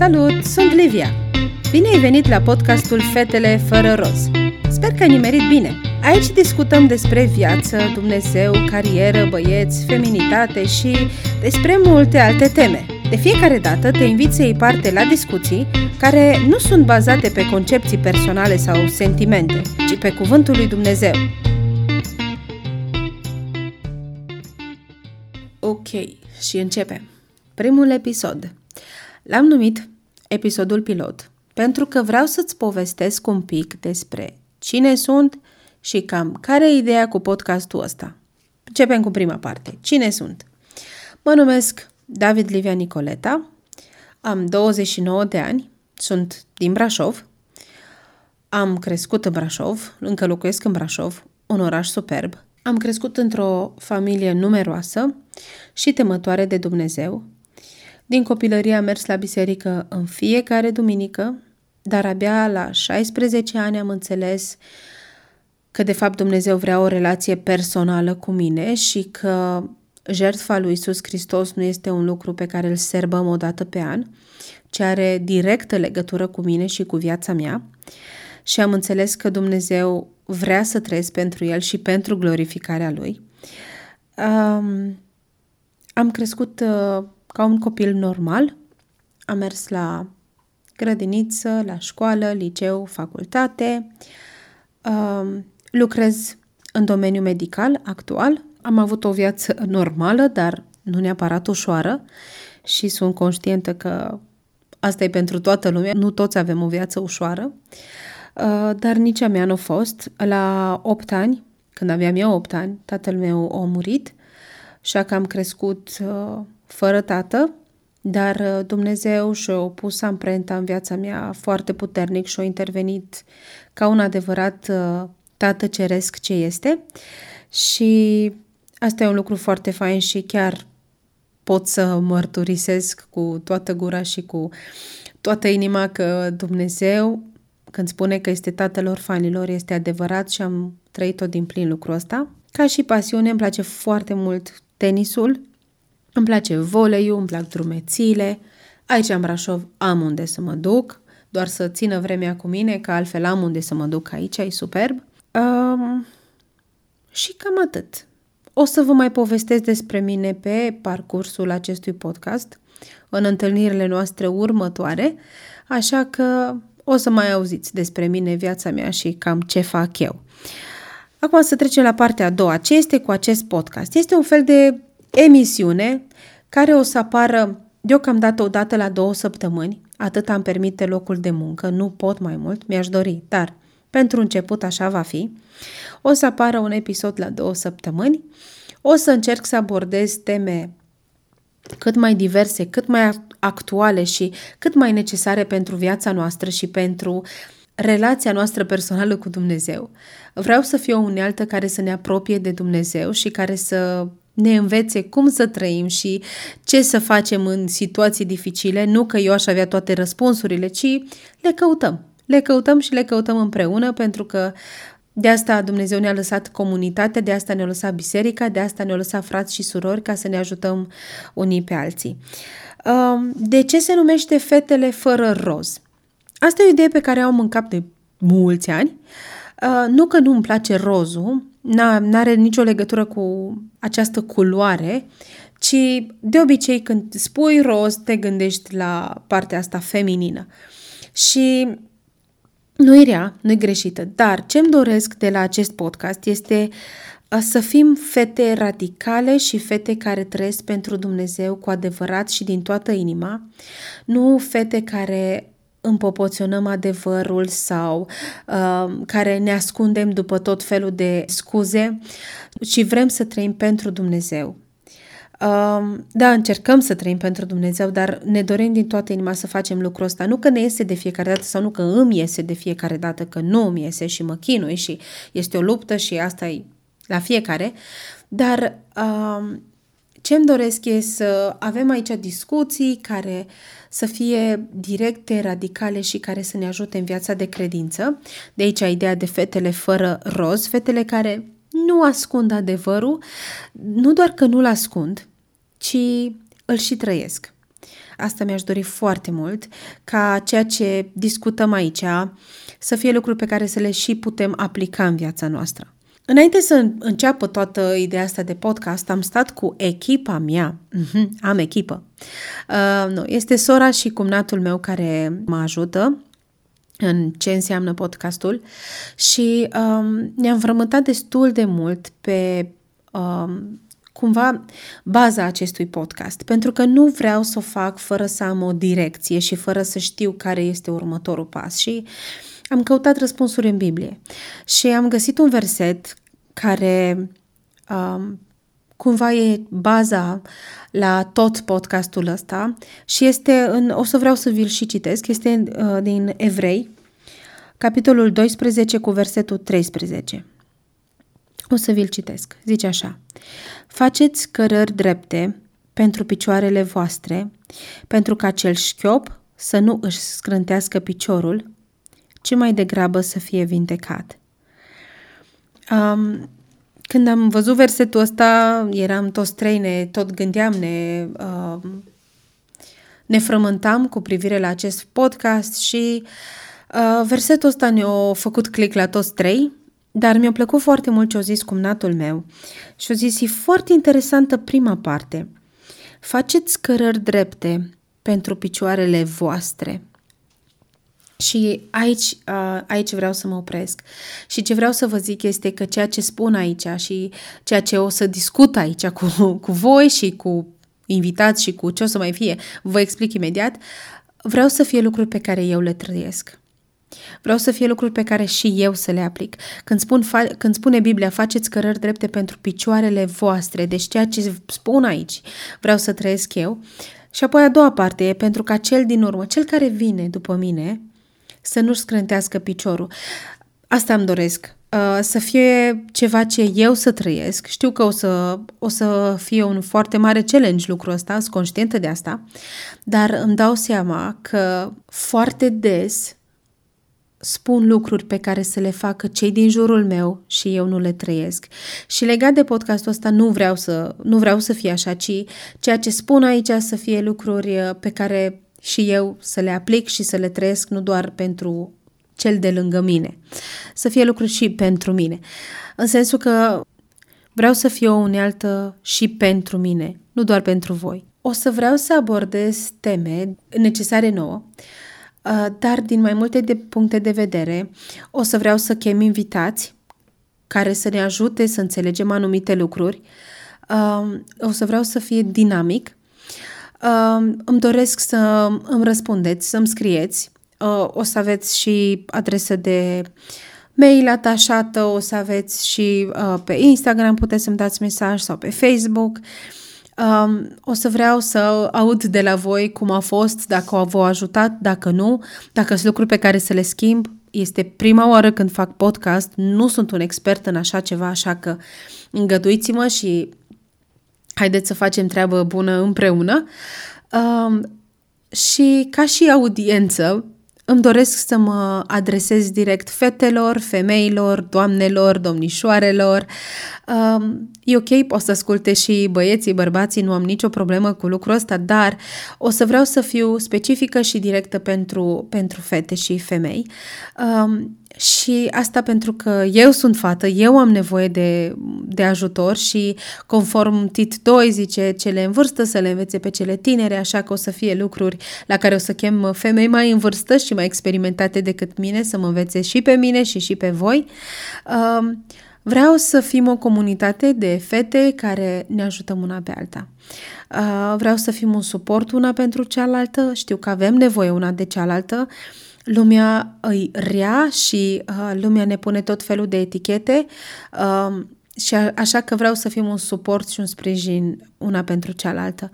Salut, sunt Livia! Bine ai venit la podcastul Fetele fără roz. Sper că ai nimerit bine. Aici discutăm despre viață, Dumnezeu, carieră, băieți, feminitate și despre multe alte teme. De fiecare dată te invit să iei parte la discuții care nu sunt bazate pe concepții personale sau sentimente, ci pe cuvântul lui Dumnezeu. Ok, și începem. Primul episod. L-am numit episodul pilot pentru că vreau să-ți povestesc un pic despre cine sunt și cam care e ideea cu podcastul ăsta. Începem cu prima parte. Cine sunt? Mă numesc David Livia Nicoleta, am 29 de ani, sunt din Brașov, am crescut în Brașov, încă locuiesc în Brașov, un oraș superb. Am crescut într-o familie numeroasă și temătoare de Dumnezeu. Din copilărie am mers la biserică în fiecare duminică, dar abia la 16 ani am înțeles că de fapt Dumnezeu vrea o relație personală cu mine și că jertfa lui Isus Hristos nu este un lucru pe care îl serbăm o dată pe an, ci are directă legătură cu mine și cu viața mea. Și am înțeles că Dumnezeu vrea să trăiesc pentru El și pentru glorificarea Lui. Um, am crescut uh, ca un copil normal, am mers la grădiniță, la școală, liceu, facultate, um, lucrez în domeniul medical actual, am avut o viață normală, dar nu neapărat ușoară și sunt conștientă că asta e pentru toată lumea, nu toți avem o viață ușoară, uh, dar nici a mea nu a fost. La 8 ani, când aveam eu 8 ani, tatăl meu a murit, așa că am crescut uh, fără tată, dar uh, Dumnezeu și-a pus amprenta în viața mea foarte puternic și a intervenit ca un adevărat tată ceresc ce este și Asta e un lucru foarte fain și chiar pot să mărturisesc cu toată gura și cu toată inima că Dumnezeu, când spune că este tatăl orfanilor, este adevărat și am trăit-o din plin lucrul ăsta. Ca și pasiune, îmi place foarte mult tenisul, îmi place voleiul, îmi plac drumețile. Aici în Brașov am unde să mă duc, doar să țină vremea cu mine, că altfel am unde să mă duc aici, e superb. Um, și cam atât. O să vă mai povestesc despre mine pe parcursul acestui podcast, în întâlnirile noastre următoare, așa că o să mai auziți despre mine, viața mea și cam ce fac eu. Acum să trecem la partea a doua. Ce este cu acest podcast? Este un fel de emisiune care o să apară deocamdată o dată la două săptămâni, atât am permite locul de muncă, nu pot mai mult, mi-aș dori, dar pentru început așa va fi. O să apară un episod la două săptămâni. O să încerc să abordez teme cât mai diverse, cât mai actuale și cât mai necesare pentru viața noastră și pentru relația noastră personală cu Dumnezeu. Vreau să fie o unealtă care să ne apropie de Dumnezeu și care să ne învețe cum să trăim și ce să facem în situații dificile, nu că eu aș avea toate răspunsurile, ci le căutăm. Le căutăm și le căutăm împreună pentru că de asta Dumnezeu ne-a lăsat comunitatea, de asta ne-a lăsat biserica, de asta ne-a lăsat frați și surori ca să ne ajutăm unii pe alții. Um, de ce se numește Fetele fără roz? Asta e o idee pe care o am în cap de mulți ani. Uh, nu că nu îmi place rozul, nu are nicio legătură cu această culoare, ci de obicei când spui roz te gândești la partea asta feminină. Și nu-i rea, nu-i greșită, dar ce-mi doresc de la acest podcast este uh, să fim fete radicale și fete care trăiesc pentru Dumnezeu cu adevărat și din toată inima, nu fete care împopoționăm adevărul sau uh, care ne ascundem după tot felul de scuze, ci vrem să trăim pentru Dumnezeu. Da, încercăm să trăim pentru Dumnezeu, dar ne dorim din toată inima să facem lucrul ăsta. Nu că ne iese de fiecare dată sau nu că îmi iese de fiecare dată, că nu îmi iese și mă chinui și este o luptă și asta e la fiecare, dar ce îmi doresc e să avem aici discuții care să fie directe, radicale și care să ne ajute în viața de credință. De aici ideea de fetele fără roz, fetele care nu ascund adevărul, nu doar că nu-l ascund, ci îl și trăiesc. asta mi-aș dori foarte mult, ca ceea ce discutăm aici să fie lucruri pe care să le și putem aplica în viața noastră. Înainte să înceapă toată ideea asta de podcast, am stat cu echipa mea. Mm-hmm, am echipă. Uh, nu, este sora și cumnatul meu care mă ajută în ce înseamnă podcastul și um, ne-am frământat destul de mult pe um, cumva baza acestui podcast, pentru că nu vreau să o fac fără să am o direcție și fără să știu care este următorul pas și am căutat răspunsuri în Biblie și am găsit un verset care um, cumva e baza la tot podcastul ăsta și este în, o să vreau să vi-l și citesc, este uh, din Evrei, capitolul 12 cu versetul 13. O să vi-l citesc. Zice așa. Faceți cărări drepte pentru picioarele voastre, pentru ca cel șchiop să nu își scrântească piciorul, ci mai degrabă să fie vindecat. Um, când am văzut versetul ăsta, eram toți trei, ne tot gândeam, ne, uh, ne frământam cu privire la acest podcast și uh, versetul ăsta ne-a făcut click la toți trei, dar mi-a plăcut foarte mult ce a zis cumnatul meu și a zis, e foarte interesantă prima parte. Faceți cărări drepte pentru picioarele voastre. Și aici, aici vreau să mă opresc. Și ce vreau să vă zic este că ceea ce spun aici și ceea ce o să discut aici cu, cu voi și cu invitați și cu ce o să mai fie, vă explic imediat, vreau să fie lucruri pe care eu le trăiesc. Vreau să fie lucruri pe care și eu să le aplic. Când, spun, fa- când spune Biblia, faceți cărări drepte pentru picioarele voastre, deci ceea ce spun aici, vreau să trăiesc eu. Și apoi a doua parte e pentru ca cel din urmă, cel care vine după mine, să nu-și scrântească piciorul. Asta îmi doresc, uh, să fie ceva ce eu să trăiesc. Știu că o să, o să fie un foarte mare challenge lucrul ăsta, sunt conștientă de asta, dar îmi dau seama că foarte des spun lucruri pe care să le facă cei din jurul meu și eu nu le trăiesc. Și legat de podcastul ăsta nu vreau să, nu vreau să fie așa, ci ceea ce spun aici să fie lucruri uh, pe care și eu să le aplic și să le trăiesc nu doar pentru cel de lângă mine, să fie lucruri și pentru mine. În sensul că vreau să fie o unealtă și pentru mine, nu doar pentru voi. O să vreau să abordez teme necesare nouă, uh, dar din mai multe de puncte de vedere o să vreau să chem invitați care să ne ajute să înțelegem anumite lucruri. Uh, o să vreau să fie dinamic Uh, îmi doresc să îmi răspundeți, să-mi scrieți. Uh, o să aveți și adresă de mail atașată, o să aveți și uh, pe Instagram, puteți să-mi dați mesaj sau pe Facebook. Um, o să vreau să aud de la voi cum a fost, dacă v-au ajutat, dacă nu, dacă sunt lucruri pe care să le schimb. Este prima oară când fac podcast, nu sunt un expert în așa ceva, așa că îngăduiți-mă și haideți să facem treabă bună împreună. Um, și ca și audiență, îmi doresc să mă adresez direct fetelor, femeilor, doamnelor, domnișoarelor. Um, e ok, pot să asculte și băieții, bărbații, nu am nicio problemă cu lucrul ăsta, dar o să vreau să fiu specifică și directă pentru, pentru fete și femei. Um, și asta pentru că eu sunt fată, eu am nevoie de, de ajutor și conform TIT 2 zice cele în vârstă să le învețe pe cele tinere, așa că o să fie lucruri la care o să chem femei mai în vârstă și mai experimentate decât mine să mă învețe și pe mine și și pe voi. Um, vreau să fim o comunitate de fete care ne ajutăm una pe alta. Uh, vreau să fim un suport una pentru cealaltă, știu că avem nevoie una de cealaltă, lumea îi rea și uh, lumea ne pune tot felul de etichete uh, și a, așa că vreau să fim un suport și un sprijin una pentru cealaltă.